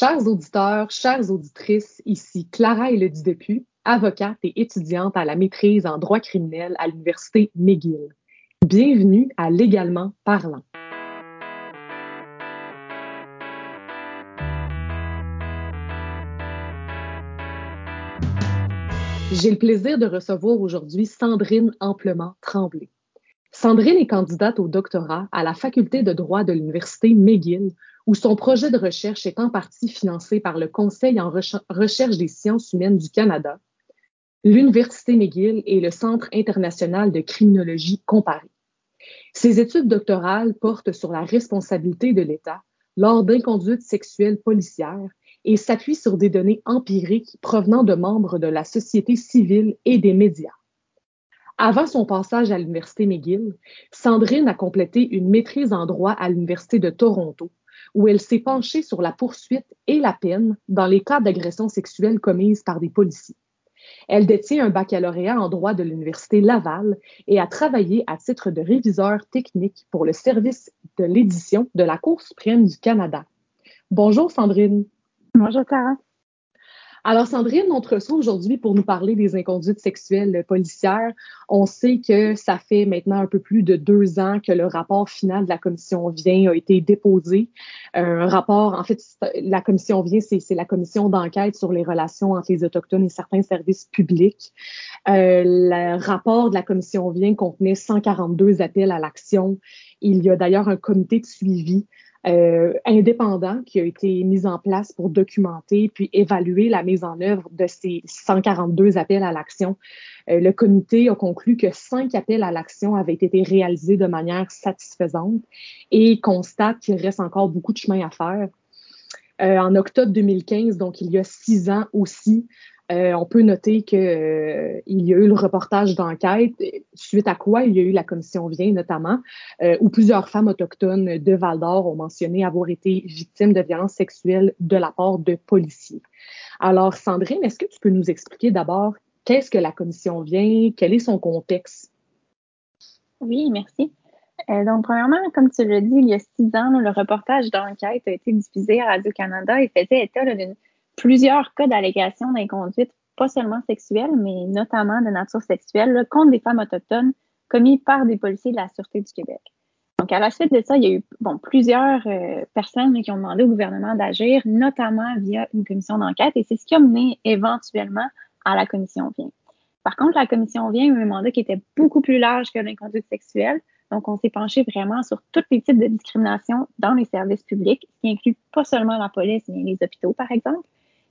Chers auditeurs, chères auditrices, ici Clara Elodie avocate et étudiante à la maîtrise en droit criminel à l'Université McGill. Bienvenue à Légalement parlant. J'ai le plaisir de recevoir aujourd'hui Sandrine Amplement Tremblay. Sandrine est candidate au doctorat à la faculté de droit de l'Université McGill, où son projet de recherche est en partie financé par le Conseil en recherche des sciences humaines du Canada, l'Université McGill et le Centre international de criminologie comparée. Ses études doctorales portent sur la responsabilité de l'État lors d'inconduites sexuelles policières et s'appuient sur des données empiriques provenant de membres de la société civile et des médias. Avant son passage à l'Université McGill, Sandrine a complété une maîtrise en droit à l'Université de Toronto, où elle s'est penchée sur la poursuite et la peine dans les cas d'agressions sexuelles commises par des policiers. Elle détient un baccalauréat en droit de l'Université Laval et a travaillé à titre de réviseur technique pour le service de l'édition de la Cour suprême du Canada. Bonjour Sandrine. Bonjour Sarah. Alors, Sandrine, reçoit aujourd'hui pour nous parler des inconduites sexuelles policières. On sait que ça fait maintenant un peu plus de deux ans que le rapport final de la commission Vient a été déposé. Un rapport, en fait, la commission Vient, c'est la commission d'enquête sur les relations entre les Autochtones et certains services publics. Euh, le rapport de la commission Vient contenait 142 appels à l'action. Il y a d'ailleurs un comité de suivi euh, indépendant qui a été mis en place pour documenter puis évaluer la mise en œuvre de ces 142 appels à l'action. Euh, le comité a conclu que cinq appels à l'action avaient été réalisés de manière satisfaisante et constate qu'il reste encore beaucoup de chemin à faire. Euh, en octobre 2015, donc il y a six ans aussi, euh, on peut noter qu'il euh, y a eu le reportage d'enquête, suite à quoi il y a eu la commission Vient notamment, euh, où plusieurs femmes autochtones de Val d'Or ont mentionné avoir été victimes de violences sexuelles de la part de policiers. Alors, Sandrine, est-ce que tu peux nous expliquer d'abord qu'est-ce que la commission Vient, quel est son contexte? Oui, merci. donc, premièrement, comme tu l'as dit, il y a six ans, le reportage d'enquête a été diffusé à Radio-Canada et faisait état d'une plusieurs cas d'allégation d'inconduite, pas seulement sexuelle, mais notamment de nature sexuelle, contre des femmes autochtones commis par des policiers de la Sûreté du Québec. Donc, à la suite de ça, il y a eu bon, plusieurs euh, personnes qui ont demandé au gouvernement d'agir, notamment via une commission d'enquête, et c'est ce qui a mené éventuellement à la commission Vient. Par contre, la commission Vient a eu un mandat qui était beaucoup plus large que l'inconduite sexuelle. Donc, on s'est penché vraiment sur tous les types de discrimination dans les services publics, qui inclut pas seulement la police, mais les hôpitaux, par exemple.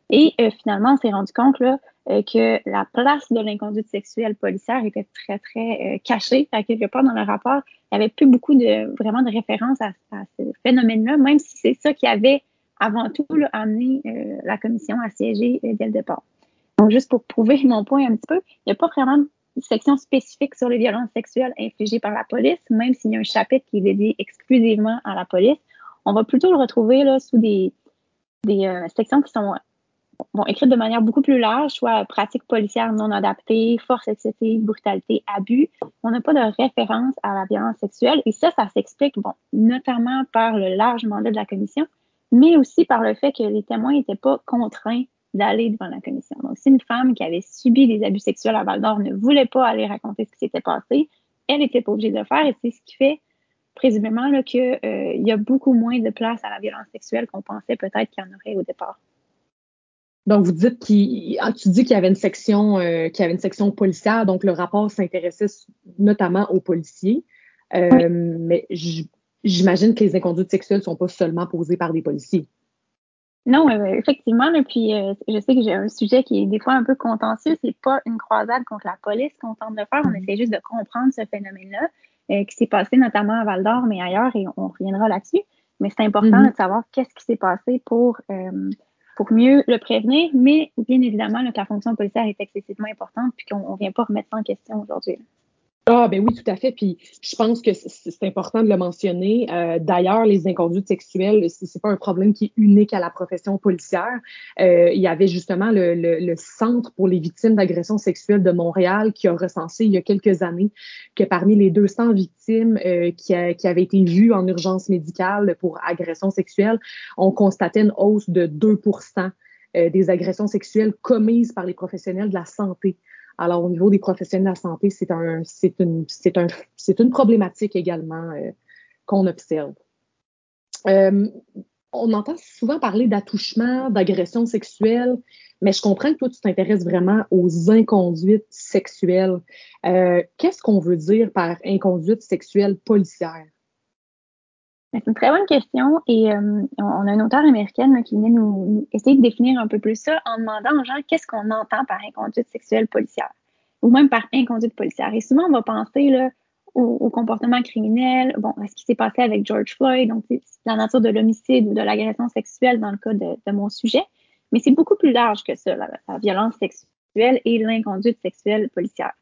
Et euh, finalement, on s'est rendu compte là, euh, que la place de l'inconduite sexuelle policière était très, très euh, cachée. À quelque part dans le rapport, il n'y avait plus beaucoup de vraiment de références à, ce phénomène-là, même si c'est ça qui avait avant tout là, amené la commission à siéger dès le départ. Donc, juste pour prouver mon point un petit peu, il n'y a pas vraiment de section spécifique sur les violences sexuelles infligées par la police, même s'il y a un chapitre qui est dédié exclusivement à la police. On va plutôt le retrouver là, sous des, des sections qui sont bon, écrites de manière beaucoup plus large, soit pratiques policières non adaptées, force excessive, brutalité, abus. On n'a pas de référence à la violence sexuelle et ça, ça s'explique, bon, notamment par le large mandat de la commission, mais aussi par le fait que les témoins n'étaient pas contraints d'aller devant la commission. Donc, si une femme qui avait subi des abus sexuels à Val d'Or ne voulait pas aller raconter ce qui s'était passé, elle n'était pas obligée de le faire et c'est ce qui fait présumément qu'il euh, y a beaucoup moins de place à la violence sexuelle qu'on pensait peut-être qu'il y en aurait au départ. Donc, vous dites qu'il, ah, tu dis qu'il y avait une section, euh, qu'il y avait une section policière, donc le rapport s'intéressait notamment aux policiers. Euh, mais j'imagine que les inconduites sexuelles ne sont pas seulement posées par des policiers. Non, effectivement. Et puis, euh, je sais que j'ai un sujet qui est des fois un peu contentieux. C'est pas une croisade contre la police qu'on tente de faire. On mm-hmm. essaie juste de comprendre ce phénomène-là qui s'est passé notamment à Val d'Or, mais ailleurs, et on reviendra là-dessus. Mais c'est important mm-hmm. de savoir qu'est-ce qui s'est passé pour pour mieux le prévenir, mais bien évidemment que la fonction policière est excessivement importante puis qu'on ne vient pas remettre ça en question aujourd'hui. Ah ben oui, tout à fait. Puis je pense que c'est important de le mentionner. Euh, d'ailleurs, les inconduites sexuelles, c'est pas un problème qui est unique à la profession policière. Euh, il y avait justement le, le, Centre pour les victimes d'agressions sexuelles de Montréal qui a recensé il y a quelques années que parmi les 200 victimes euh, qui, qui avaient été vues en urgence médicale pour agressions sexuelles, on constatait une hausse de 2% des agressions sexuelles commises par les professionnels de la santé. Alors, au niveau des professionnels de la santé, c'est un, c'est une, c'est un, c'est une problématique également euh, qu'on observe. Euh, on entend souvent parler d'attouchement, d'agression sexuelle, mais je comprends que toi, tu t'intéresses vraiment aux inconduites sexuelles. Euh, qu'est-ce qu'on veut dire par inconduite sexuelle policière? C'est une très bonne question et euh, on a une auteure américaine qui vient nous, essayer de définir un peu plus ça en demandant aux gens qu'est-ce qu'on entend par inconduite sexuelle policière ou même par inconduite policière. Et souvent, on va penser là, au, comportement criminel, bon, à ce qui s'est passé avec George Floyd, donc la nature de l'homicide ou de l'agression sexuelle dans le cas de, mon sujet, mais c'est beaucoup plus large que ça, la violence sexuelle et l'inconduite sexuelle policière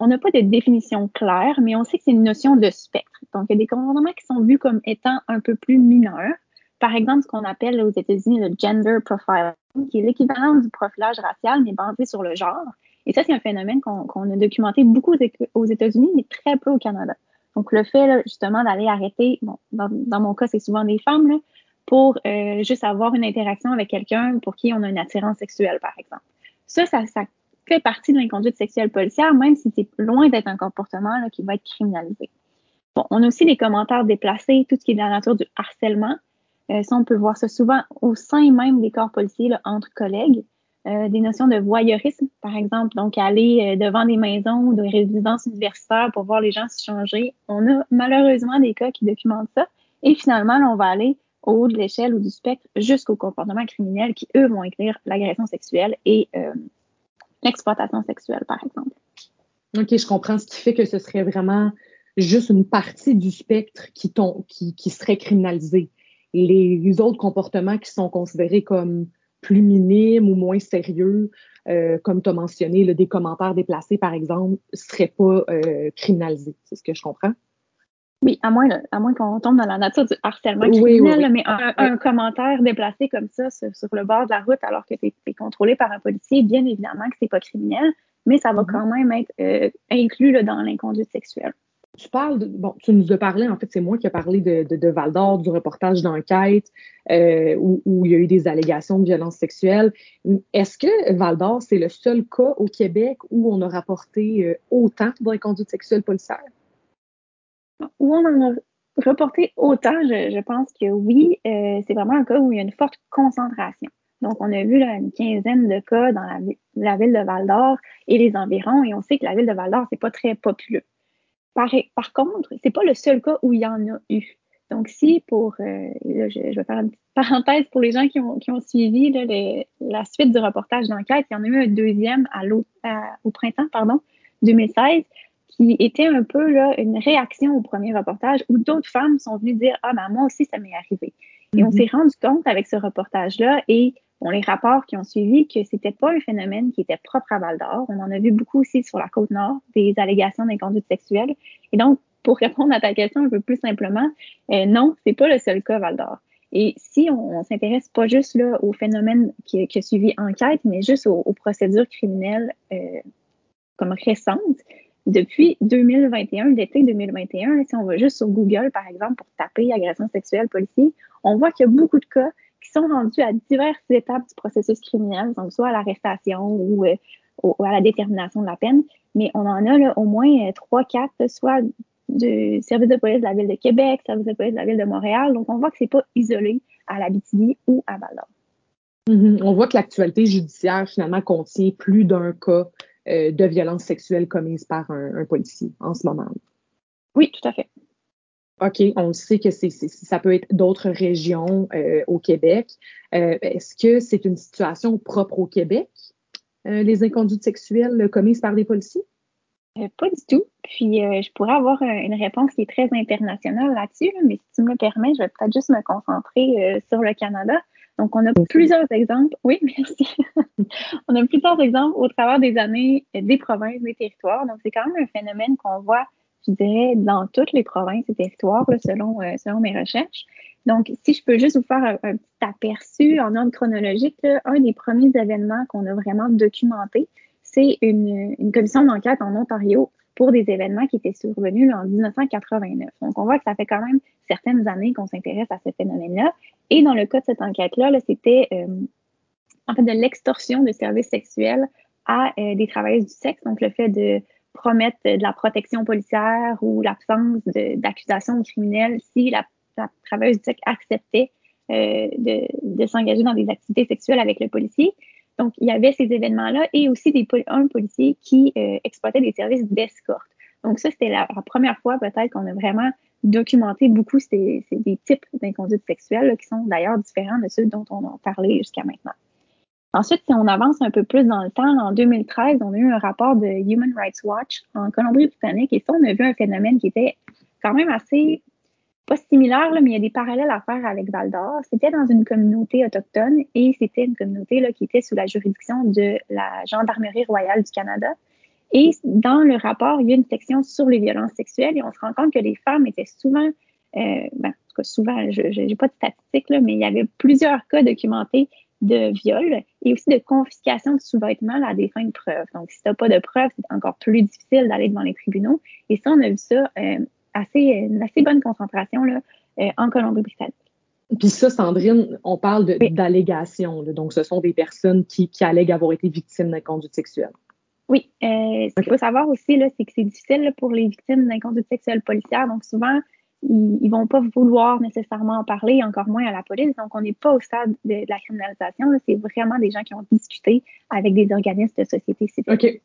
on n'a pas de définition claire, mais on sait que c'est une notion de spectre. Donc, il y a des comportements qui sont vus comme étant un peu plus mineurs. Par exemple, ce qu'on appelle aux États-Unis le gender profiling, qui est l'équivalent du profilage racial, mais basé sur le genre. Et ça, c'est un phénomène qu'on a documenté beaucoup aux États-Unis, mais très peu au Canada. Donc, le fait, justement, d'aller arrêter, bon, dans, mon cas, c'est souvent des femmes, là, pour euh, juste avoir une interaction avec quelqu'un pour qui on a une attirance sexuelle, par exemple. Ça, ça, ça fait partie de l'inconduite sexuelle policière, même si c'est loin d'être un comportement qui va être criminalisé. Bon, on a aussi les commentaires déplacés, tout ce qui est de la nature du harcèlement. Euh, ça, on peut voir ça souvent au sein même des corps policiers, entre collègues. Euh, des notions de voyeurisme, par exemple, donc aller euh, devant des maisons ou des résidences universitaires pour voir les gens se changer. On a malheureusement des cas qui documentent ça. Et finalement, on va aller au haut de l'échelle ou du spectre jusqu'au comportement criminel qui, eux, vont inclure l'agression sexuelle et l'exploitation sexuelle, par exemple. OK, je comprends ce qui fait que ce serait vraiment juste une partie du spectre qui, qui, qui serait criminalisée. Les, autres comportements qui sont considérés comme plus minimes ou moins sérieux, euh, comme tu as mentionné, des commentaires déplacés, par exemple, ne seraient pas euh, criminalisés. C'est ce que je comprends? Oui, à moins, à moins qu'on tombe dans la nature du harcèlement criminel, mais un, commentaire déplacé comme ça sur, le bord de la route alors que tu es, contrôlé par un policier, bien évidemment que c'est pas criminel, mais ça va mm-hmm. quand même être euh, inclus dans l'inconduite sexuelle. Tu parles, de, bon, tu nous as parlé, en fait, c'est moi qui ai parlé de, de, Val d'Or, du reportage d'enquête euh, où, où, il y a eu des allégations de violence sexuelle. Est-ce que Val d'Or, c'est le seul cas au Québec où on a rapporté euh, autant d'inconduite sexuelle policière? Où on en a reporté autant, je, pense que oui, euh, c'est vraiment un cas où il y a une forte concentration. Donc, on a vu là, une quinzaine de cas dans la, ville de Val-d'Or et les environs, et on sait que la ville de Val-d'Or, c'est pas très populeux. Par, par contre, c'est pas le seul cas où il y en a eu. Donc, si pour, euh, je, vais faire une petite parenthèse pour les gens qui ont, suivi là, la suite du reportage d'enquête, il y en a eu un deuxième au printemps, pardon, 2016, qui était un peu là, une réaction au premier reportage où d'autres femmes sont venues dire Ah, ben moi aussi, ça m'est arrivé. Et on mhm. s'est rendu compte avec ce reportage-là et bon, les rapports qui ont suivi que c'était pas un phénomène qui était propre à Val d'Or. On en a vu beaucoup aussi sur la côte nord, des allégations d'inconduite sexuelle. Et donc, pour répondre à ta question un peu plus simplement, euh, non, c'est pas le seul cas Val d'Or. Et si on, s'intéresse pas juste là au phénomène qui, qui, a suivi enquête, mais juste aux, procédures criminelles euh, comme récentes, depuis 2021, l'été 2021, si on va juste sur Google, par exemple, pour taper agression sexuelle policier, on voit qu'il y a beaucoup de cas qui sont rendus à diverses étapes du processus criminel, donc soit à l'arrestation ou, euh, à la détermination de la peine. Mais on en a au moins euh, trois, quatre, soit du service de police de la ville de Québec, service de police de la ville de Montréal. Donc, on voit que c'est pas isolé à la BTV ou à Val mm-hmm. On voit que l'actualité judiciaire, finalement, contient plus d'un cas euh, de violences sexuelles commises par un, policier en ce moment. Oui, tout à fait. OK, on sait que c'est, ça peut être d'autres régions euh, au Québec. Euh, est-ce que c'est une situation propre au Québec, les inconduites sexuelles commises par des policiers? pas du tout. Puis, je pourrais avoir une réponse qui est très internationale là-dessus, mais si tu me le permets, je vais peut-être juste me concentrer sur le Canada. Donc, on a plusieurs exemples. Oui, merci. on a plusieurs exemples au travers des années des provinces, des territoires. Donc, c'est quand même un phénomène qu'on voit, je dirais, dans toutes les provinces et territoires, selon, euh, selon mes recherches. Donc, si je peux juste vous faire un, petit aperçu en ordre chronologique, un des premiers événements qu'on a vraiment documenté, c'est une, une commission d'enquête en Ontario pour des événements qui étaient survenus en 1989. Donc, on voit que ça fait quand même certaines années qu'on s'intéresse à ce phénomène-là. Et dans le cas de cette enquête-là, -là, c'était euh, en fait de l'extorsion de services sexuels à euh, des travailleuses du sexe. Donc, le fait de promettre de la protection policière ou l'absence d'accusations criminelles si la, travailleuse du sexe acceptait euh, de s'engager dans des activités sexuelles avec le policier. Donc, il y avait ces événements-là et aussi des, un policier qui euh, exploitait des services d'escorte. Donc, ça, c'était la, première fois peut-être qu'on a vraiment documenté beaucoup ces, des types d'inconduites sexuelles qui sont d'ailleurs différents de ceux dont on a parlé jusqu'à maintenant. Ensuite, si on avance un peu plus dans le temps, en 2013, on a eu un rapport de Human Rights Watch en Colombie-Britannique et ça, on a vu un phénomène qui était quand même assez pas similaire, là, mais il y a des parallèles à faire avec Val d'Or. C'était dans une communauté autochtone et c'était une communauté là, qui était sous la juridiction de la Gendarmerie royale du Canada. Et dans le rapport, il y a une section sur les violences sexuelles et on se rend compte que les femmes étaient souvent, euh, ben, en tout cas souvent, je n'ai pas de statistiques, là, mais il y avait plusieurs cas documentés de viol et aussi de confiscation de sous-vêtements à des fins de preuve. Donc, si tu n'as pas de preuves, c'est encore plus difficile d'aller devant les tribunaux. Et ça, on a vu ça euh, assez, une assez bonne concentration là, euh, en Colombie-Britannique. Puis ça, Sandrine, on parle d'allégations. Donc, ce sont des personnes qui, qui allèguent avoir été victimes d'inconduite sexuelle. Oui. Euh, ce qu'il faut savoir aussi, c'est que c'est difficile pour les victimes d'inconduite sexuelle policière. Donc, souvent, ils, ne vont pas vouloir nécessairement en parler, encore moins à la police. Donc, on n'est pas au stade de, la criminalisation. C'est vraiment des gens qui ont discuté avec des organismes de société civile. OK.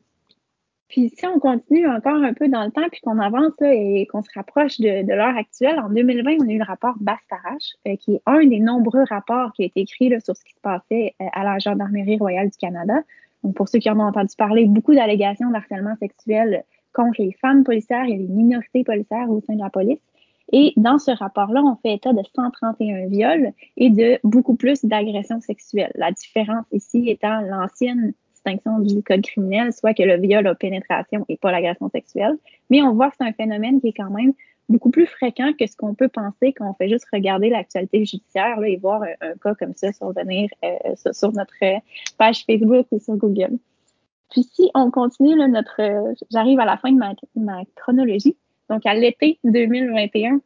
Puis si on continue encore un peu dans le temps, puis qu'on avance et qu'on se rapproche de, l'heure actuelle, en 2020, on a eu le rapport Bastarache, euh, qui est un des nombreux rapports qui a été écrit là, sur ce qui se passait euh, à la Gendarmerie royale du Canada. Donc pour ceux qui en ont entendu parler, beaucoup d'allégations d'harcèlement sexuel contre les femmes policières et les minorités policières au sein de la police. Et dans ce rapport-là, on fait état de 131 viols et de beaucoup plus d'agressions sexuelles. La différence ici étant l'ancienne du code criminel, soit que le viol a pénétration et pas l'agression sexuelle. Mais on voit que c'est un phénomène qui est quand même beaucoup plus fréquent que ce qu'on peut penser quand on fait juste regarder l'actualité judiciaire là, et voir un, cas comme ça survenir euh, sur, notre page Facebook ou sur Google. Puis si on continue là, notre, j'arrive à la fin de ma, chronologie. Donc à l'été 2021,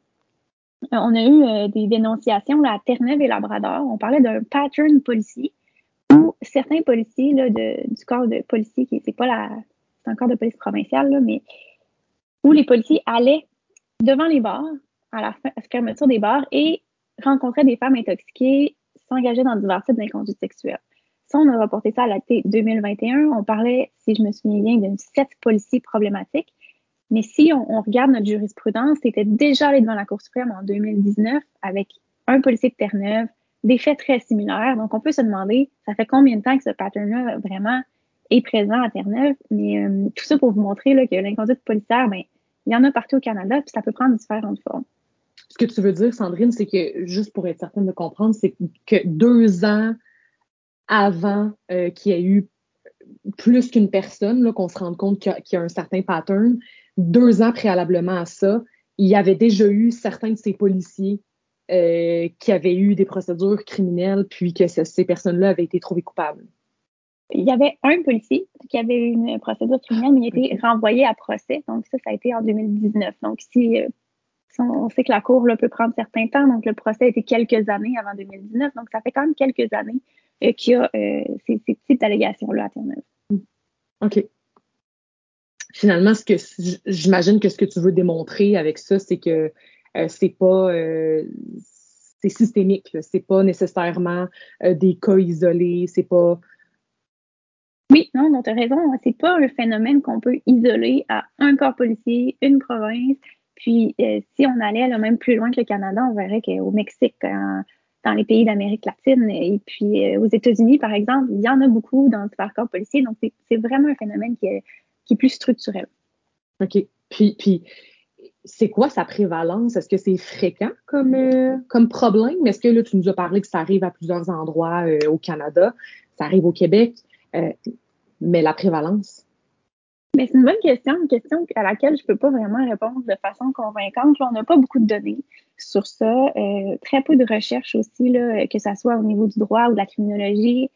on a eu euh, des dénonciations à Terre-Neuve et Labrador. On parlait d'un pattern policier où certains policiers là, de, du corps de policiers, qui c'est pas la, c'est un corps de police provincial, là, mais où les policiers allaient devant les bars à la, fermeture des bars et rencontraient des femmes intoxiquées, s'engageaient dans divers types d'inconduite sexuelle. Ça, on a reporté ça à la T 2021. On parlait, si je me souviens bien, de sept policiers problématiques. Mais si on, on regarde notre jurisprudence, c'était déjà allé devant la Cour suprême en 2019 avec un policier de Terre-Neuve, des faits très similaires. Donc, on peut se demander, ça fait combien de temps que ce pattern-là vraiment est présent à Terre-Neuve? Mais euh, tout ça pour vous montrer là, que l'inconduite policière, ben, il y en a partout au Canada, puis ça peut prendre différentes formes. Ce que tu veux dire, Sandrine, c'est que, juste pour être certaine de comprendre, c'est que deux ans avant euh, qu'il y ait eu plus qu'une personne, qu'on se rende compte qu'il y, a un certain pattern, deux ans préalablement à ça, il y avait déjà eu certains de ces policiers euh, qui avaient eu des procédures criminelles, puis que ces personnes-là avaient été trouvées coupables. Il y avait un policier qui avait eu une procédure criminelle, mais il a été renvoyé à procès. Donc, ça, ça a été en 2019. Donc, si, euh, on sait que la cour là, peut prendre certains temps, donc le procès a été quelques années avant 2019. Donc, ça fait quand même quelques années euh, qu'il y a ces, ces, petites allégations-là à Terre-Neuve. OK. Finalement, ce que j'imagine que ce que tu veux démontrer avec ça, c'est que c'est pas euh, c'est systémique, c'est pas nécessairement euh, des cas isolés, c'est pas oui, non, tu as raison. C'est pas un phénomène qu'on peut isoler à un corps policier, une province. Puis, si on allait là, même plus loin que le Canada, on verrait qu'au Mexique, dans les pays d'Amérique latine et puis aux États-Unis, par exemple, il y en a beaucoup dans ce corps policier. Donc, c'est vraiment un phénomène qui est, qui est plus structurel. OK. Puis, puis c'est quoi sa prévalence? Est-ce que c'est fréquent comme, euh, comme problème? Est-ce que là, tu nous as parlé que ça arrive à plusieurs endroits euh, au Canada, ça arrive au Québec, euh, mais la prévalence? Mais c'est une bonne question, une question à laquelle je peux pas vraiment répondre de façon convaincante. on n'a pas beaucoup de données sur ça, très peu de recherches aussi, que ce soit au niveau du droit ou de la criminologie.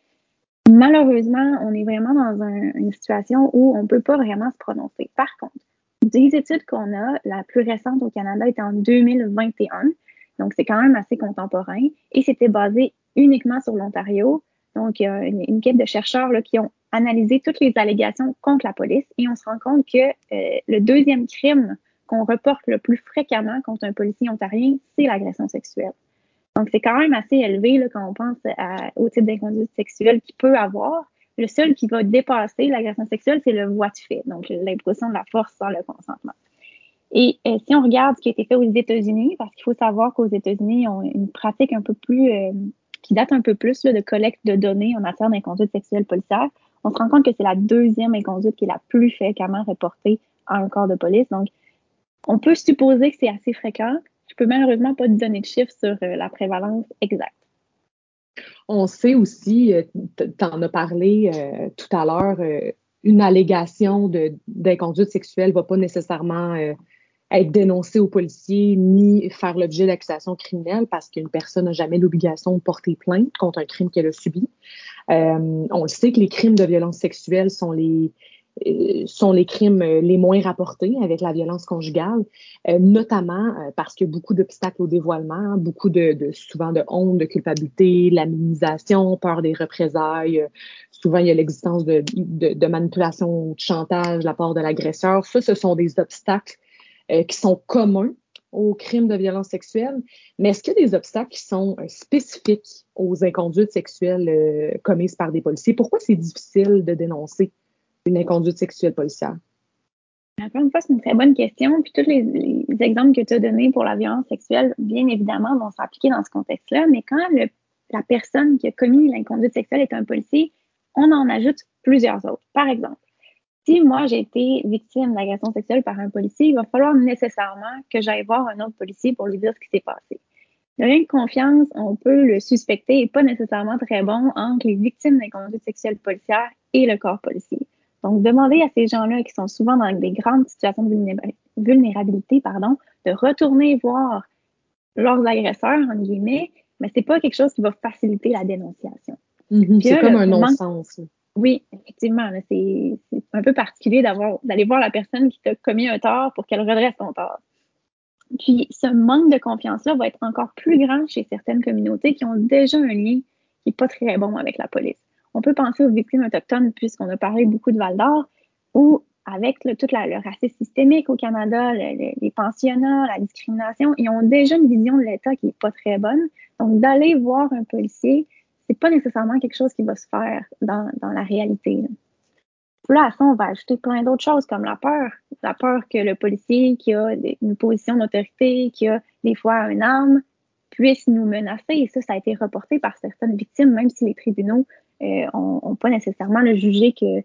Malheureusement, on est vraiment dans une situation où on peut pas vraiment se prononcer. Par contre, des études qu'on a, la plus récente au Canada était en 2021, donc c'est quand même assez contemporain, et c'était basé uniquement sur l'Ontario. Donc, il y a une, équipe de chercheurs qui ont analysé toutes les allégations contre la police et on se rend compte que euh, le deuxième crime qu'on reporte le plus fréquemment contre un policier ontarien, c'est l'agression sexuelle. Donc, c'est quand même assez élevé quand on pense au type d'inconduite sexuelle qu'il peut avoir. Le seul qui va dépasser l'agression sexuelle, c'est le voie de fait, donc l'impression de la force sans le consentement. Et euh, si on regarde ce qui a été fait aux États-Unis, parce qu'il faut savoir qu'aux États-Unis, ils ont une pratique un peu plus, euh, qui date un peu plus de collecte de données en matière d'inconduite sexuelle policière, on se rend compte que c'est la deuxième inconduite qui est la plus fréquemment reportée à un corps de police. Donc, on peut supposer que c'est assez fréquent. Je peux malheureusement pas te donner de chiffres sur euh, la prévalence exacte. On sait aussi, euh, tu en as parlé euh, tout à l'heure, euh, une allégation d'inconduite sexuelle ne va pas nécessairement être dénoncée aux policiers ni faire l'objet d'accusations criminelles parce qu'une personne n'a jamais l'obligation de porter plainte contre un crime qu'elle a subi. on le sait que les crimes de violence sexuelle sont les, sont les crimes euh, les moins rapportés avec la violence conjugale, euh, notamment parce qu'il y a beaucoup d'obstacles au dévoilement, hein, beaucoup de, souvent de honte, de culpabilité, la minimisation, peur des représailles. souvent, il y a l'existence de, de, manipulation, de chantage de la part de l'agresseur. Ça, ce sont des obstacles qui sont communs aux crimes de violence sexuelle, mais est-ce qu'il y a des obstacles qui sont spécifiques aux inconduites sexuelles commises par des policiers? Pourquoi c'est difficile de dénoncer une inconduite sexuelle policière? Encore une fois, c'est une très bonne question. Puis tous les, exemples que tu as donnés pour la violence sexuelle, bien évidemment, vont s'appliquer dans ce contexte-là. Mais quand la personne qui a commis l'inconduite sexuelle est un policier, on en ajoute plusieurs autres. Par exemple, si moi j'ai été victime d'agression sexuelle par un policier, il va falloir nécessairement que j'aille voir un autre policier pour lui dire ce qui s'est passé. Le lien de confiance, on peut le suspecter, n'est pas nécessairement très bon entre les victimes d'inconduite sexuelle policière et le corps policier. Donc, demander à ces gens-là qui sont souvent dans des grandes situations de vulnérabilité, pardon, de retourner voir leurs agresseurs, en guillemets, mais c'est pas quelque chose qui va faciliter la dénonciation. Mm-hmm. c'est comme un non-sens. Oui, effectivement, c'est un peu particulier d'aller voir la personne qui t'a commis un tort pour qu'elle redresse son tort. Puis ce manque de confiance-là va être encore plus grand chez certaines communautés qui ont déjà un lien qui n'est pas très bon avec la police. On peut penser aux victimes autochtones, puisqu'on a parlé beaucoup de Val d'Or, ou avec tout le racisme systémique au Canada, les pensionnats, la discrimination, ils ont déjà une vision de l'État qui n'est pas très bonne. Donc, d'aller voir un policier, c'est pas nécessairement quelque chose qui va se faire dans, la réalité. Là. là, à ça, on va ajouter plein d'autres choses comme la peur. La peur que le policier qui a une position d'autorité, qui a des fois une arme, puisse nous menacer. Et ça, ça a été reporté par certaines victimes, même si les tribunaux n'ont euh, pas nécessairement le jugé que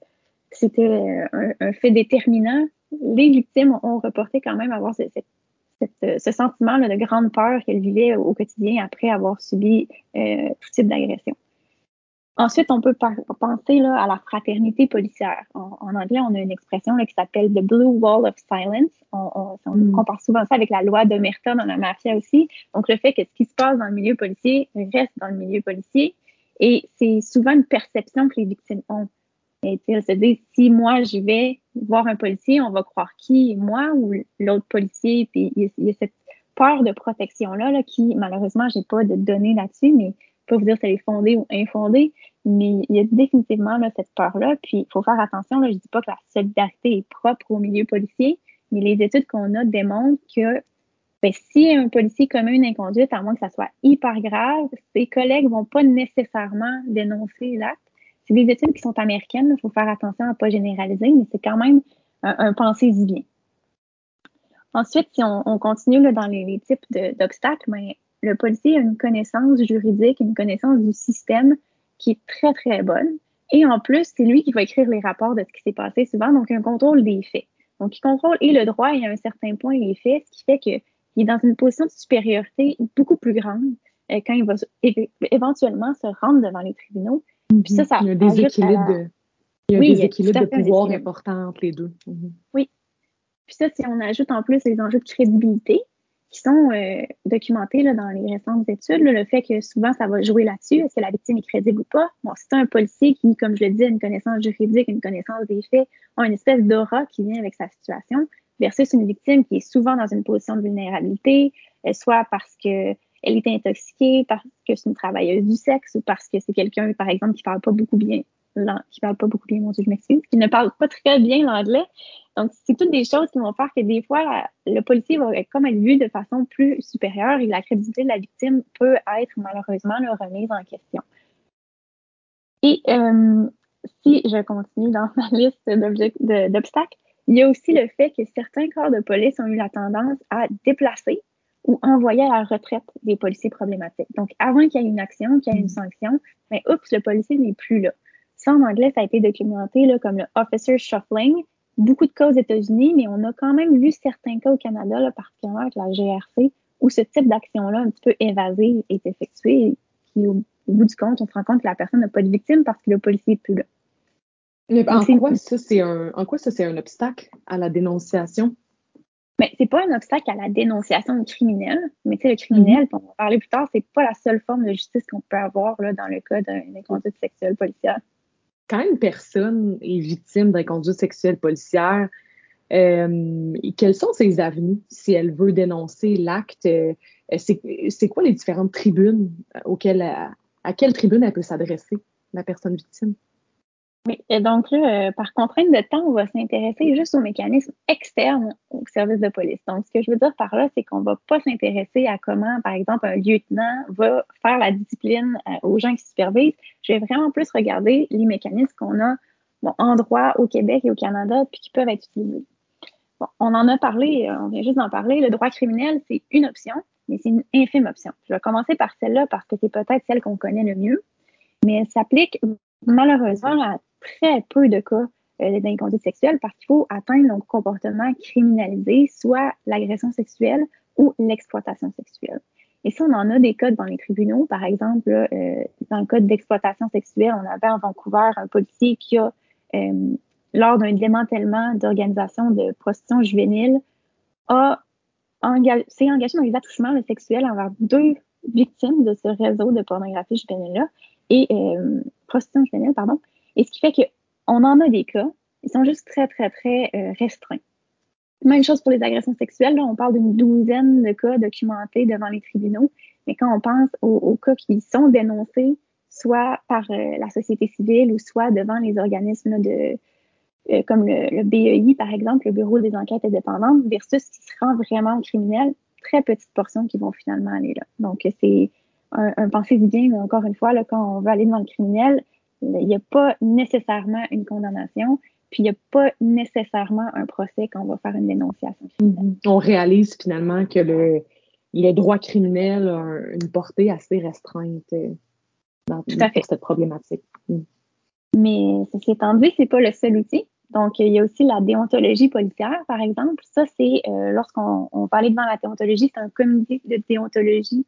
c'était euh, un, fait déterminant. Les victimes ont reporté quand même avoir ce, ce sentiment de grande peur qu'elles vivaient au quotidien après avoir subi euh, tout type d'agression. Ensuite, on peut penser là, à la fraternité policière. En, anglais, on a une expression là, qui s'appelle the blue wall of silence. On, on, mm. compare souvent ça avec la loi de Merton dans la mafia aussi. Donc, le fait que ce qui se passe dans le milieu policier reste dans le milieu policier. Et c'est souvent une perception que les victimes ont. Et elles se disent, si moi je vais voir un policier, on va croire qui, moi ou l'autre policier? Puis il y, a cette peur de protection-là là, qui, malheureusement, j'ai pas de données là-dessus, mais pas vous dire si elle est fondée ou infondée, mais il y a définitivement là, cette peur-là. Puis il faut faire attention, là, je dis pas que la solidarité est propre au milieu policier, mais les études qu'on a démontrent que ben, si un policier commet une inconduite, à moins que ça soit hyper grave, ses collègues vont pas nécessairement dénoncer l'acte. C'est des études qui sont américaines, il faut faire attention à ne pas généraliser, mais c'est quand même un, pensée-y bien. Ensuite, si on, continue là, dans les, types d'obstacles, ben, le policier a une connaissance juridique, une connaissance du système qui est très, très bonne. Et en plus, c'est lui qui va écrire les rapports de ce qui s'est passé souvent, donc un contrôle des faits. Donc, il contrôle et le droit et à un certain point les faits, ce qui fait qu'il est dans une position de supériorité beaucoup plus grande euh, quand il va éventuellement se rendre devant les tribunaux. Puis ça, ça il y a des équilibres, de, il y a oui, des équilibres de pouvoir importants entre les deux. Mhm. Oui. Puis ça, si on ajoute en plus les enjeux de crédibilité, qui sont euh, documentés là, dans les récentes études. le fait que souvent, ça va jouer là-dessus. Est-ce que la victime est crédible ou pas? Bon, c'est un policier qui, comme je le dis, a une connaissance juridique, une connaissance des faits, a une espèce d'aura qui vient avec sa situation, versus une victime qui est souvent dans une position de vulnérabilité, euh, soit parce que elle est intoxiquée, parce que c'est une travailleuse du sexe ou parce que c'est quelqu'un, par exemple, qui parle pas beaucoup bien qui parle pas beaucoup bien, mon Dieu, je m'excuse, qui ne parle pas très bien l'anglais. Donc, c'est toutes des choses qui vont faire que des fois, le policier va être comme vu de façon plus supérieure et la crédibilité de la victime peut être malheureusement remise en question. Et euh, si je continue dans ma liste d'obstacles, il y a aussi le fait que certains corps de police ont eu la tendance à déplacer ou envoyer à la retraite des policiers problématiques. Donc, avant qu'il y ait une action, qu'il y ait une sanction, mais oups, le policier n'est plus là. Ça, en anglais, ça a été documenté là, comme le officer shuffling. Beaucoup de cas aux États-Unis, mais on a quand même vu certains cas au Canada, là, particulièrement avec la GRC, où ce type d'action-là, un petit peu évasive, est effectué. Et au, bout du compte, on se rend compte que la personne n'a pas de victime parce que le policier n'est plus là. En, quoi ça, c'est un, en quoi ça, c'est un obstacle à la dénonciation? Mais c'est pas un obstacle à la dénonciation du criminel, mais tu sais, le criminel, mm-hmm. on va parler plus tard, c'est pas la seule forme de justice qu'on peut avoir là, dans le cas d'une conduite sexuelle policière quand une personne est victime d'un conduite sexuelle policière, euh, quelles sont ses avenues si elle veut dénoncer l'acte? Euh, c'est quoi les différentes tribunes auxquelles, à quelle tribune elle peut s'adresser, la personne victime? Et donc là, euh, par contrainte de temps, on va s'intéresser juste aux mécanismes externes au service de police. Donc, ce que je veux dire par là, c'est qu'on va pas s'intéresser à comment, par exemple, un lieutenant va faire la discipline euh, aux gens qui supervisent. Je vais vraiment plus regarder les mécanismes qu'on a en droit au Québec et au Canada, puis qui peuvent être utilisés. Bon, on en a parlé, euh, on vient juste d'en parler. Le droit criminel, c'est une option, mais c'est une infime option. Je vais commencer par celle-là parce que c'est peut-être celle qu'on connaît le mieux, mais elle s'applique malheureusement à très peu de cas euh, d'inconduite sexuelle parce qu'il faut atteindre un comportement criminalisé, soit l'agression sexuelle ou l'exploitation sexuelle. Et si on en a des cas dans les tribunaux, par exemple, euh, dans le cas d'exploitation sexuelle, on avait en Vancouver un policier qui a, euh, lors d'un démantèlement d'organisation de prostitution juvénile, a s'est engagé dans les attouchements sexuels envers deux victimes de ce réseau de pornographie juvénile-là et euh, prostitution juvénile, pardon. Et ce qui fait qu'on en a des cas, ils sont juste très, très, très euh, restreints. Même chose pour les agressions sexuelles, là, on parle d'une douzaine de cas documentés devant les tribunaux, mais quand on pense aux, cas qui sont dénoncés, soit par euh, la société civile ou soit devant les organismes de, euh, comme le, BEI, par exemple, le Bureau des enquêtes indépendantes, versus ce qui se rend vraiment criminel, très petite portion qui vont finalement aller là. Donc, c'est un, pensée du bien, encore une fois, là, quand on veut aller devant le criminel, il n'y a pas nécessairement une condamnation, puis il n'y a pas nécessairement un procès quand on va faire une dénonciation. Mm-hmm. On réalise finalement que le, le droit criminel a une portée assez restreinte euh, dans, cette problématique. Mm. Mais ceci étant dit, c'est pas le seul outil. Donc, il y a aussi la déontologie policière, par exemple. Ça, c'est euh, lorsqu'on va aller devant la déontologie, c'est un comité de déontologie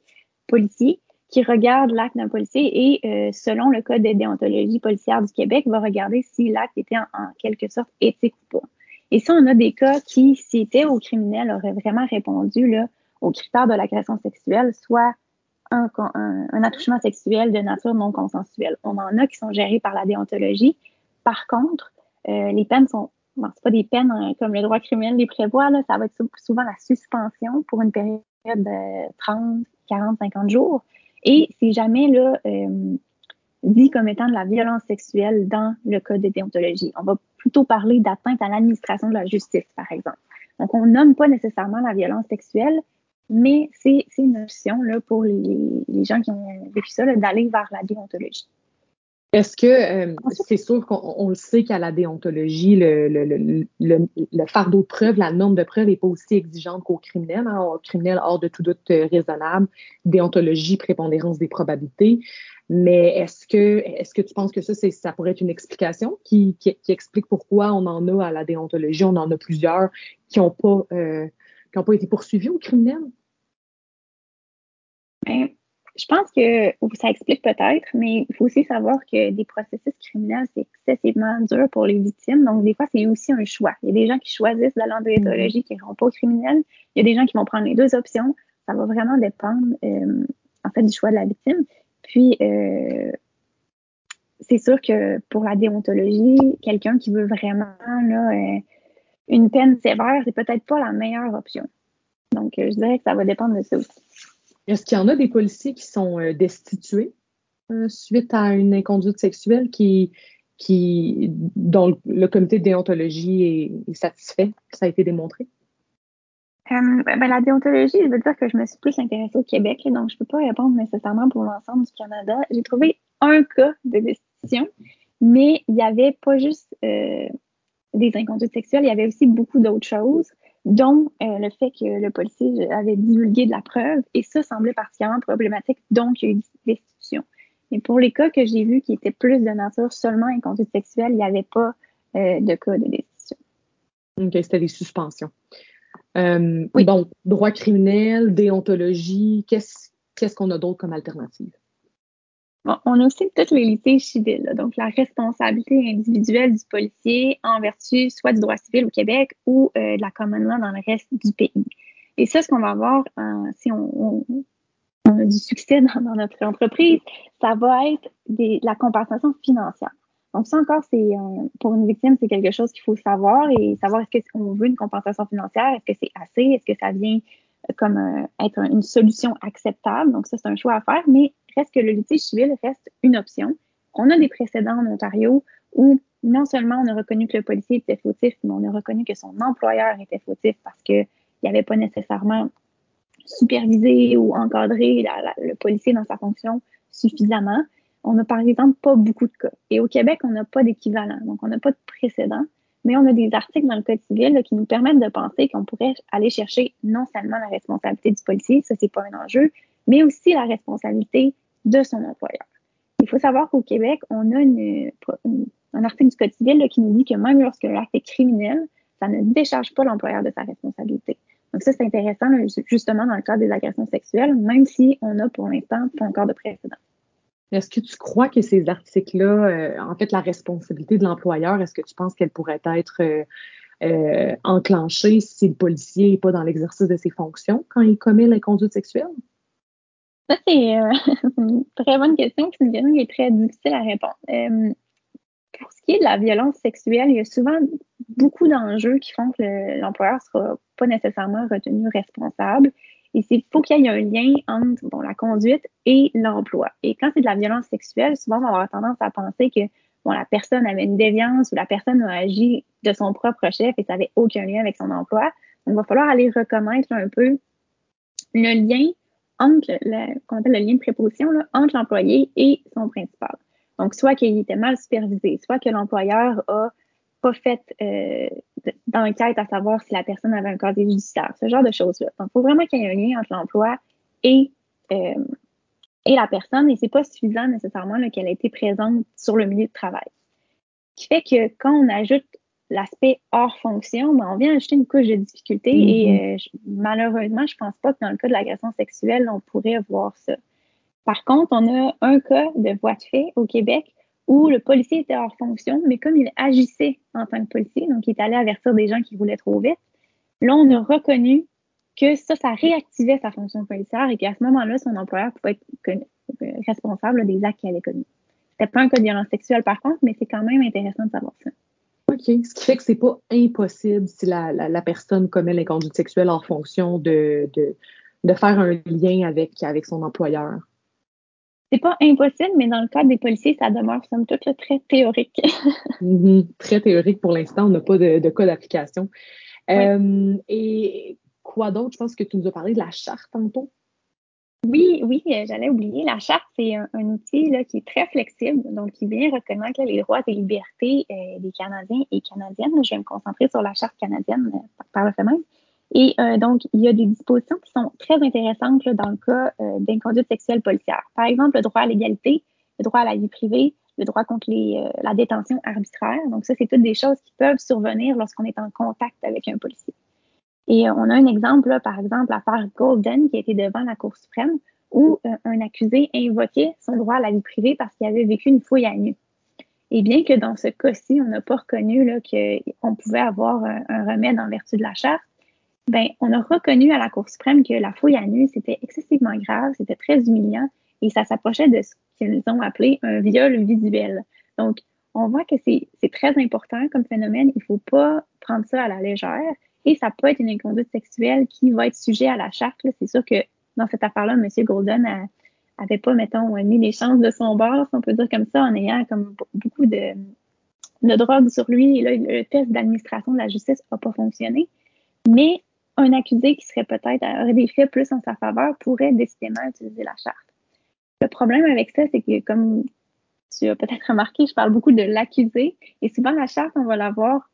policier qui regarde l'acte d'un policier et, euh, selon le code de déontologie policière du Québec, va regarder si l'acte était en, quelque sorte éthique ou pas. Et ça, on a des cas qui, s'ils étaient au criminel, auraient vraiment répondu là, aux critères de l'agression sexuelle, soit un, un, attouchement sexuel de nature non consensuelle. On en a qui sont gérés par la déontologie. Par contre, euh, les peines sont, bon, c'est pas des peines hein, comme le droit criminel les prévoit, là, ça va être souvent la suspension pour une période de 30, 40, 50 jours. Et c'est jamais là, euh, dit comme étant de la violence sexuelle dans le code de déontologie. On va plutôt parler d'atteinte à l'administration de la justice, par exemple. Donc, on nomme pas nécessairement la violence sexuelle, mais c'est une option pour les, les, gens qui ont vécu ça, d'aller vers la déontologie. Est-ce que euh, c'est sûr qu'on le sait qu'à la déontologie, le, fardeau de preuve, la norme de preuve n'est pas aussi exigeante qu'au criminel. Hein, au criminel, hors de tout doute euh, raisonnable, déontologie, prépondérance des probabilités. Mais est-ce que tu penses que ça, ça pourrait être une explication qui, explique pourquoi on en a à la déontologie, on en a plusieurs qui n'ont pas euh, pas été poursuivis au criminel? Ben, je pense que ça explique peut-être, mais il faut aussi savoir que des processus criminels, c'est excessivement dur pour les victimes. Donc, des fois, c'est aussi un choix. Il y a des gens qui choisissent d'aller en déontologie qui n'iront pas au criminel. Il y a des gens qui vont prendre les deux options. Ça va vraiment dépendre, euh, en fait, du choix de la victime. Puis, euh, c'est sûr que pour la déontologie, quelqu'un qui veut vraiment là, euh, une peine sévère, c'est peut-être pas la meilleure option. Donc, je dirais que ça va dépendre de ça aussi. Est-ce qu'il y en a des policiers qui sont euh, destitués euh, suite à une inconduite sexuelle qui, qui, dont le comité de déontologie est, satisfait, ça a été démontré? Euh, ben, la déontologie, je veux dire que je me suis plus intéressée au Québec, donc je ne peux pas répondre nécessairement pour l'ensemble du Canada. J'ai trouvé un cas de destitution, mais il n'y avait pas juste des inconduites sexuelles, il y avait aussi beaucoup d'autres choses dont euh, le fait que le policier avait divulgué de la preuve, et ça semblait particulièrement problématique, donc il y a eu destitution. Mais pour les cas que j'ai vus qui étaient plus de nature seulement inconduite sexuelle, il n'y avait pas euh, de cas de destitution. OK, c'était des suspensions. Euh, oui. Donc, droit criminel, déontologie, qu'est-ce qu'on a d'autre comme alternative? On a aussi toutes les litiges civils, donc la responsabilité individuelle du policier en vertu soit du droit civil au Québec ou euh, de la common law dans le reste du pays. Et ça, ce qu'on va voir euh, si on, a du succès dans, notre entreprise, ça va être la compensation financière. Donc ça encore, c'est euh, pour une victime, c'est quelque chose qu'il faut savoir et savoir est-ce qu'on veut une compensation financière, est-ce que c'est assez, est-ce que ça vient comme être une solution acceptable. Donc ça, c'est un choix à faire, mais reste que le litige civil reste une option. On a des précédents en Ontario où non seulement on a reconnu que le policier était fautif, mais on a reconnu que son employeur était fautif parce qu'il n'avait pas nécessairement supervisé ou encadré le policier dans sa fonction suffisamment. On n'a par exemple pas beaucoup de cas. Et au Québec, on n'a pas d'équivalent. Donc, on n'a pas de précédent, mais on a des articles dans le Code civil qui nous permettent de penser qu'on pourrait aller chercher non seulement la responsabilité du policier, ça, c'est pas un enjeu, mais aussi la responsabilité de son employeur. Il faut savoir qu'au Québec, on a un article du Code civil qui nous dit que même lorsque l'acte est criminel, ça ne décharge pas l'employeur de sa responsabilité. Donc ça, c'est intéressant justement dans le cadre des agressions sexuelles, même si on a pour l'instant pas encore de précédent. Est-ce que tu crois que ces articles-là, euh, en fait, la responsabilité de l'employeur, est-ce que tu penses qu'elle pourrait être euh, euh, enclenchée si le policier n'est pas dans l'exercice de ses fonctions quand il commet l'inconduite sexuelle? Ça, c'est euh, une très bonne question, c'est qui est très difficile à répondre. Euh, pour ce qui est de la violence sexuelle, il y a souvent beaucoup d'enjeux qui font que l'employeur ne sera pas nécessairement retenu responsable. Et il faut qu'il y ait un lien entre la conduite et l'emploi. Et quand c'est de la violence sexuelle, souvent on va avoir tendance à penser que bon, la personne avait une déviance ou la personne a agi de son propre chef et ça n'avait aucun lien avec son emploi. Donc, il va falloir aller reconnaître un peu le lien entre le, qu'on appelle le lien de préposition entre l'employé et son principal. Donc, soit qu'il était mal supervisé, soit que l'employeur a pas fait euh, d'enquête à savoir si la personne avait un casier judiciaire, ce genre de choses-là. Donc, il faut vraiment qu'il y ait un lien entre l'emploi et, euh, et la personne, et c'est pas suffisant nécessairement qu'elle ait été présente sur le milieu de travail. Ce qui fait que quand on ajoute l'aspect hors fonction, ben, on vient ajouter une couche de difficulté et mm-hmm. euh, malheureusement, je pense pas que dans le cas de l'agression sexuelle, on pourrait voir ça. Par contre, on a un cas de voie de fait au Québec où le policier était hors fonction, mais comme il agissait en tant que policier, donc il est allé avertir des gens qui roulaient trop vite, là, on a reconnu que ça, ça réactivait sa fonction policière et qu'à ce moment-là, son employeur pouvait être euh, responsable des actes qu'il avait commis. C'était pas un cas de violence sexuelle par contre, mais c'est quand même intéressant de savoir ça. OK. Ce qui fait que c'est pas impossible si la, la, personne commet l'inconduite sexuelle en fonction de, de, de, faire un lien avec, avec son employeur. C'est pas impossible, mais dans le cas des policiers, ça demeure somme toute très théorique. Mm-hmm. Très théorique pour l'instant, on n'a pas de, de cas d'application. Euh, et quoi d'autre? Je pense que tu nous as parlé de la charte tantôt. Oui, oui, euh, j'allais oublier. La charte, c'est un, outil qui est très flexible, donc qui vient reconnaître les droits et libertés euh, des Canadiens et Canadiennes. Je vais me concentrer sur la charte canadienne euh, par le fait même. Et donc, il y a des dispositions qui sont très intéressantes dans le cas d'inconduite sexuelle policière. Par exemple, le droit à l'égalité, le droit à la vie privée, le droit contre la détention arbitraire. Donc, ça, c'est toutes des choses qui peuvent survenir lorsqu'on est en contact avec un policier. Et euh, on a un exemple, là, par exemple, l'affaire Golden qui a été devant la Cour suprême où euh, un accusé invoquait son droit à la vie privée parce qu'il avait vécu une fouille à nu. Et bien que dans ce cas-ci, on n'a pas reconnu qu'on pouvait avoir un, remède en vertu de la charte, ben, on a reconnu à la Cour suprême que la fouille à nu, c'était excessivement grave, c'était très humiliant et ça s'approchait de ce qu'ils ont appelé un viol visuel. Donc, on voit que c'est très important comme phénomène. Il ne faut pas prendre ça à la légère. Et ça peut être une inconduite sexuelle qui va être sujet à la charte. C'est sûr que dans cette affaire-là, M. Golden avait pas, mettons, mis les chances de son bord, si on peut dire comme ça, en ayant comme beaucoup de, de drogue sur lui. Et là, le test d'administration de la justice n'a pas fonctionné. Mais un accusé qui serait peut-être aurait des faits plus en sa faveur pourrait décidément utiliser la charte. Le problème avec ça, c'est que comme tu as peut-être remarqué, je parle beaucoup de l'accusé et souvent la charte, on va l'avoir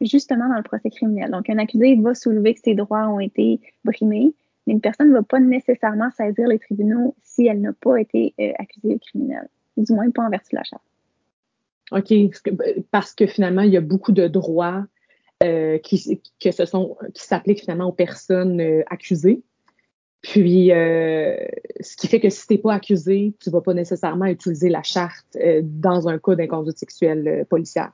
justement dans le procès criminel. Donc, un accusé va soulever que ses droits ont été brimés, mais une personne ne va pas nécessairement saisir les tribunaux si elle n'a pas été euh, accusée de criminel, du moins pas en vertu de la charte. OK, parce que finalement, il y a beaucoup de droits euh, qui s'appliquent finalement aux personnes euh, accusées. Puis, ce qui fait que si tu n'es pas accusé, tu ne vas pas nécessairement utiliser la charte dans un cas d'inconduite sexuelle policière.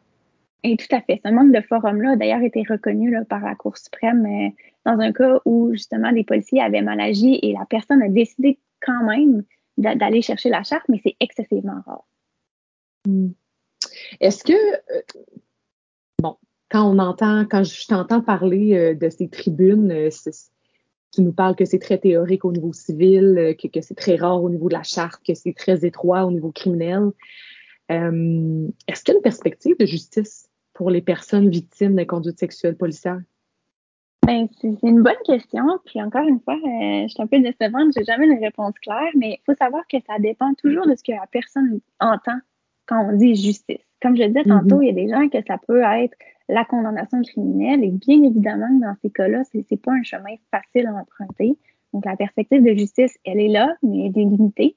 Et tout à fait. Ce manque de forum-là a d'ailleurs été reconnu par la Cour suprême euh, dans un cas où justement des policiers avaient mal agi et la personne a décidé quand même d'aller chercher la charte, mais c'est excessivement rare. Hmm. Est-ce que, euh, bon, quand on entend, quand je t'entends parler euh, de ces tribunes, tu nous parles que c'est très théorique au niveau civil, que c'est très rare au niveau de la charte, que c'est très étroit au niveau criminel. Est-ce qu'il y a une perspective de justice pour les personnes victimes de conduite sexuelle policière? Ben, c'est une bonne question. Puis encore une fois, euh, je suis un peu décevante, j'ai jamais une réponse claire, mais il faut savoir que ça dépend toujours de ce que la personne entend quand on dit justice. Comme je disais tantôt, mhm. il y a des gens que ça peut être la condamnation criminelle et bien évidemment, dans ces cas-là, c'est, n'est pas un chemin facile à emprunter. Donc, la perspective de justice, elle est là, mais elle est limitée.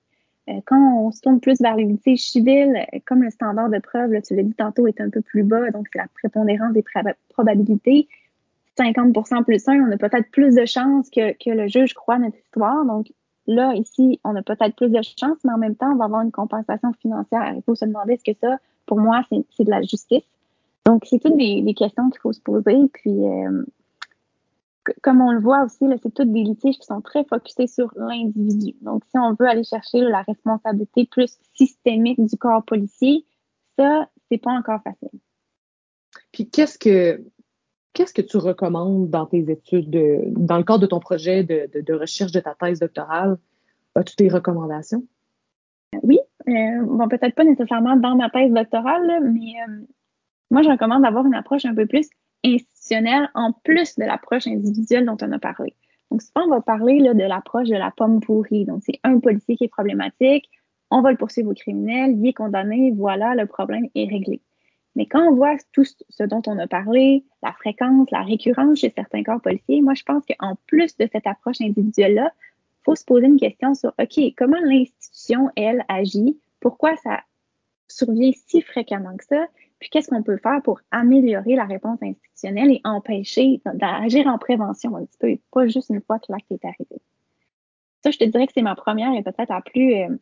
Euh, quand on se tourne plus vers les litiges civils, euh, comme le standard de preuve, tu l'as dit tantôt, est un peu plus bas, donc c'est la prépondérance des probabilités. 50% plus 1, on a peut-être plus de chances que, le juge croit notre histoire. Donc là, ici, on a peut-être plus de chances, mais en même temps, on va avoir une compensation financière. Il faut se demander est-ce que ça, pour moi, c'est de la justice? Donc, c'est toutes des questions qu'il faut se poser. Puis, euh, comme on le voit aussi, c'est toutes des litiges qui sont très focusés sur l'individu. Donc, si on veut aller chercher la responsabilité plus systémique du corps policier, ça, c'est pas encore facile. Puis qu'est-ce que qu'est-ce que tu recommandes dans tes études, dans le cadre de ton projet de, recherche de ta thèse doctorale? As-tu des recommandations? Oui, euh, bon, peut-être pas nécessairement dans ma thèse doctorale, mais euh, moi, je recommande d'avoir une approche un peu plus en plus de l'approche individuelle dont on a parlé. Donc, souvent, on va parler là, de l'approche de la pomme pourrie. Donc, c'est un policier qui est problématique, on va le poursuivre au criminel, il est condamné, voilà, le problème est réglé. Mais quand on voit tout ce dont on a parlé, la fréquence, la récurrence chez certains corps policiers, moi, je pense qu'en plus de cette approche individuelle-là, il faut se poser une question sur, OK, comment l'institution, elle, agit? Pourquoi ça survient si fréquemment que ça? Puis qu'est-ce qu'on peut faire pour améliorer la réponse institutionnelle et empêcher d'agir en prévention? Un petit peu, et pas juste une fois que l'acte est arrivé. Ça, je te dirais que c'est ma première et peut-être la plus euh,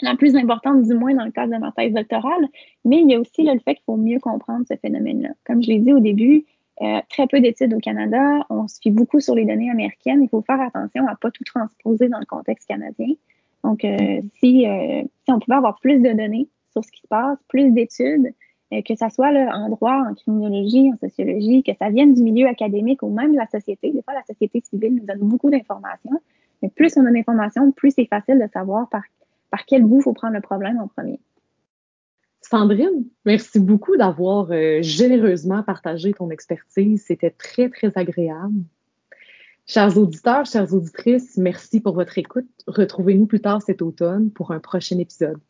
la plus importante, du moins dans le cadre de ma thèse doctorale. Mais il y a aussi le fait qu'il faut mieux comprendre ce phénomène-là. Comme je l'ai dit au début, euh, très peu d'études au Canada. On se fie beaucoup sur les données américaines. Il faut faire attention à pas tout transposer dans le contexte canadien. Donc, euh, si, on pouvait avoir plus de données sur ce qui se passe, plus d'études, que ça soit en droit, en criminologie, en sociologie, que ça vienne du milieu académique ou même de la société. Des fois, la société civile nous donne beaucoup d'informations. Mais plus on a d'informations, plus c'est facile de savoir par, par quel bout il faut prendre le problème en premier. Sandrine, merci beaucoup d'avoir euh, généreusement partagé ton expertise. C'était très, très agréable. Chers auditeurs, chères auditrices, merci pour votre écoute. Retrouvez-nous plus tard cet automne pour un prochain épisode.